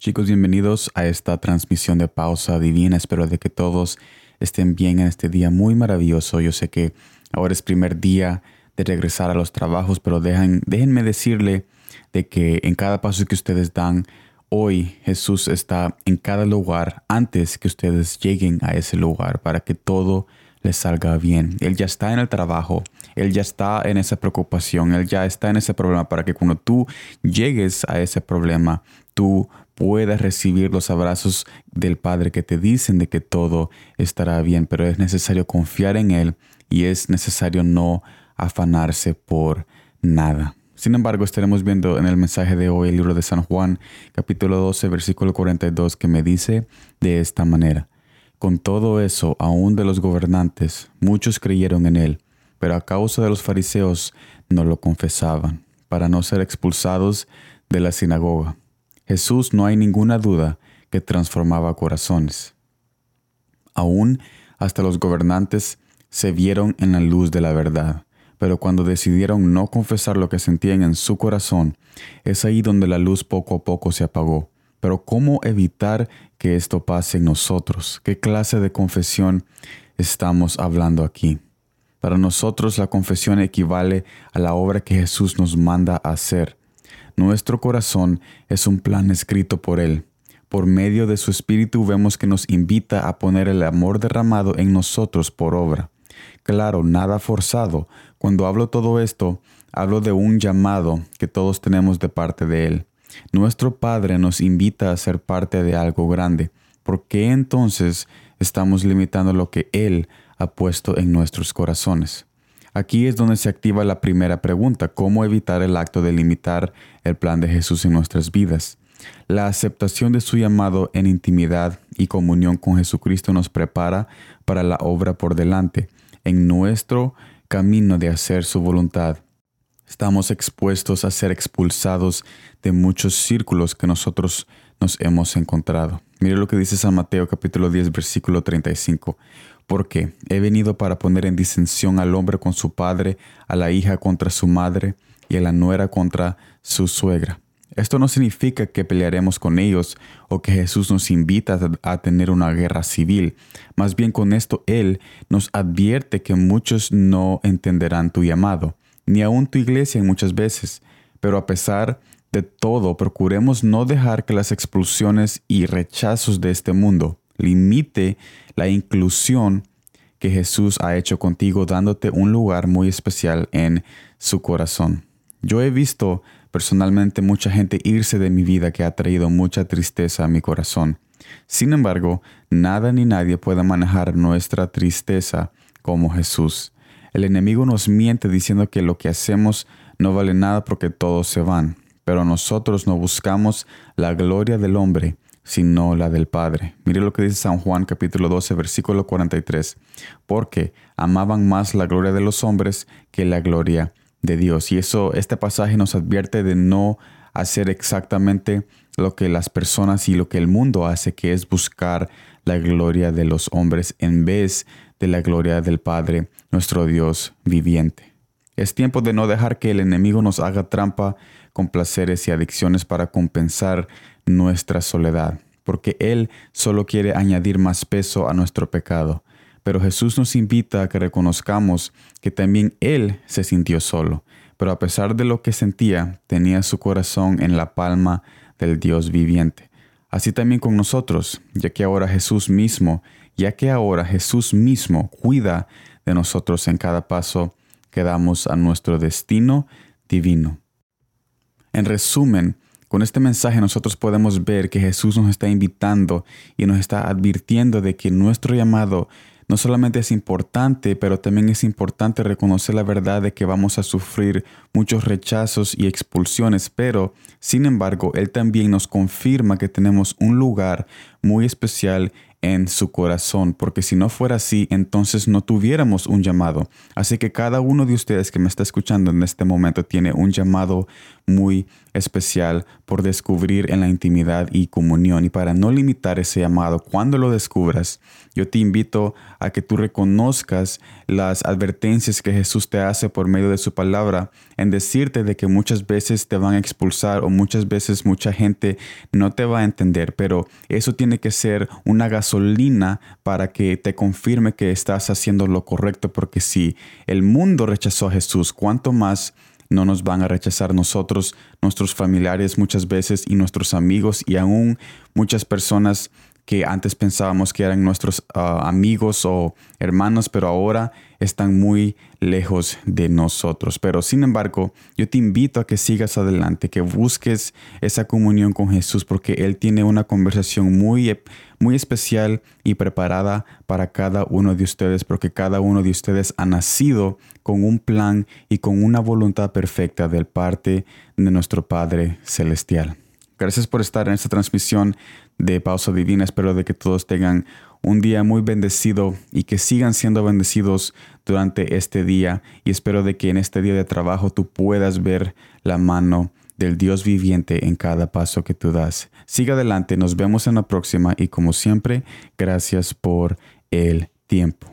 Chicos, bienvenidos a esta transmisión de pausa divina. Espero de que todos estén bien en este día muy maravilloso. Yo sé que ahora es primer día de regresar a los trabajos, pero déjenme decirle de que en cada paso que ustedes dan, hoy Jesús está en cada lugar antes que ustedes lleguen a ese lugar para que todo les salga bien. Él ya está en el trabajo, Él ya está en esa preocupación, Él ya está en ese problema para que cuando tú llegues a ese problema, tú puedas recibir los abrazos del Padre que te dicen de que todo estará bien, pero es necesario confiar en Él y es necesario no afanarse por nada. Sin embargo, estaremos viendo en el mensaje de hoy el libro de San Juan, capítulo 12, versículo 42, que me dice de esta manera. Con todo eso, aún de los gobernantes, muchos creyeron en él, pero a causa de los fariseos no lo confesaban, para no ser expulsados de la sinagoga. Jesús no hay ninguna duda que transformaba corazones. Aún hasta los gobernantes se vieron en la luz de la verdad, pero cuando decidieron no confesar lo que sentían en su corazón, es ahí donde la luz poco a poco se apagó. Pero ¿cómo evitar que esto pase en nosotros? ¿Qué clase de confesión estamos hablando aquí? Para nosotros la confesión equivale a la obra que Jesús nos manda hacer. Nuestro corazón es un plan escrito por Él. Por medio de su Espíritu vemos que nos invita a poner el amor derramado en nosotros por obra. Claro, nada forzado. Cuando hablo todo esto, hablo de un llamado que todos tenemos de parte de Él. Nuestro Padre nos invita a ser parte de algo grande. ¿Por qué entonces estamos limitando lo que Él ha puesto en nuestros corazones? Aquí es donde se activa la primera pregunta, ¿cómo evitar el acto de limitar el plan de Jesús en nuestras vidas? La aceptación de su llamado en intimidad y comunión con Jesucristo nos prepara para la obra por delante, en nuestro camino de hacer su voluntad. Estamos expuestos a ser expulsados de muchos círculos que nosotros nos hemos encontrado. Mire lo que dice San Mateo capítulo 10 versículo 35 porque he venido para poner en disensión al hombre con su padre, a la hija contra su madre y a la nuera contra su suegra. Esto no significa que pelearemos con ellos o que Jesús nos invita a tener una guerra civil. Más bien con esto Él nos advierte que muchos no entenderán tu llamado, ni aun tu iglesia muchas veces. Pero a pesar de todo, procuremos no dejar que las expulsiones y rechazos de este mundo limite la inclusión que Jesús ha hecho contigo dándote un lugar muy especial en su corazón. Yo he visto personalmente mucha gente irse de mi vida que ha traído mucha tristeza a mi corazón. Sin embargo, nada ni nadie puede manejar nuestra tristeza como Jesús. El enemigo nos miente diciendo que lo que hacemos no vale nada porque todos se van, pero nosotros no buscamos la gloria del hombre, sino la del Padre. Mire lo que dice San Juan capítulo 12 versículo 43, porque amaban más la gloria de los hombres que la gloria de Dios. Y eso, este pasaje nos advierte de no hacer exactamente lo que las personas y lo que el mundo hace, que es buscar la gloria de los hombres en vez de la gloria del Padre, nuestro Dios viviente. Es tiempo de no dejar que el enemigo nos haga trampa con placeres y adicciones para compensar nuestra soledad, porque Él solo quiere añadir más peso a nuestro pecado. Pero Jesús nos invita a que reconozcamos que también Él se sintió solo, pero a pesar de lo que sentía, tenía su corazón en la palma del Dios viviente. Así también con nosotros, ya que ahora Jesús mismo, ya que ahora Jesús mismo cuida de nosotros en cada paso que damos a nuestro destino divino. En resumen, con este mensaje nosotros podemos ver que Jesús nos está invitando y nos está advirtiendo de que nuestro llamado no solamente es importante, pero también es importante reconocer la verdad de que vamos a sufrir muchos rechazos y expulsiones, pero sin embargo, Él también nos confirma que tenemos un lugar muy especial en su corazón, porque si no fuera así, entonces no tuviéramos un llamado. Así que cada uno de ustedes que me está escuchando en este momento tiene un llamado muy especial por descubrir en la intimidad y comunión. Y para no limitar ese llamado, cuando lo descubras, yo te invito a que tú reconozcas las advertencias que Jesús te hace por medio de su palabra en decirte de que muchas veces te van a expulsar o muchas veces mucha gente no te va a entender, pero eso tiene que ser una gasolina para que te confirme que estás haciendo lo correcto, porque si el mundo rechazó a Jesús, ¿cuánto más no nos van a rechazar nosotros, nuestros familiares muchas veces y nuestros amigos y aún muchas personas que antes pensábamos que eran nuestros ah, amigos o hermanos, pero ahora están muy lejos de nosotros. Pero sin embargo, yo te invito a que sigas adelante, que busques esa comunión con Jesús, porque Él tiene una conversación muy, muy especial y preparada para cada uno de ustedes, porque cada uno de ustedes ha nacido con un plan y con una voluntad perfecta del parte de nuestro Padre Celestial. Gracias por estar en esta transmisión de Pausa Divina. Espero de que todos tengan un día muy bendecido y que sigan siendo bendecidos durante este día. Y espero de que en este día de trabajo tú puedas ver la mano del Dios viviente en cada paso que tú das. Siga adelante, nos vemos en la próxima y como siempre, gracias por el tiempo.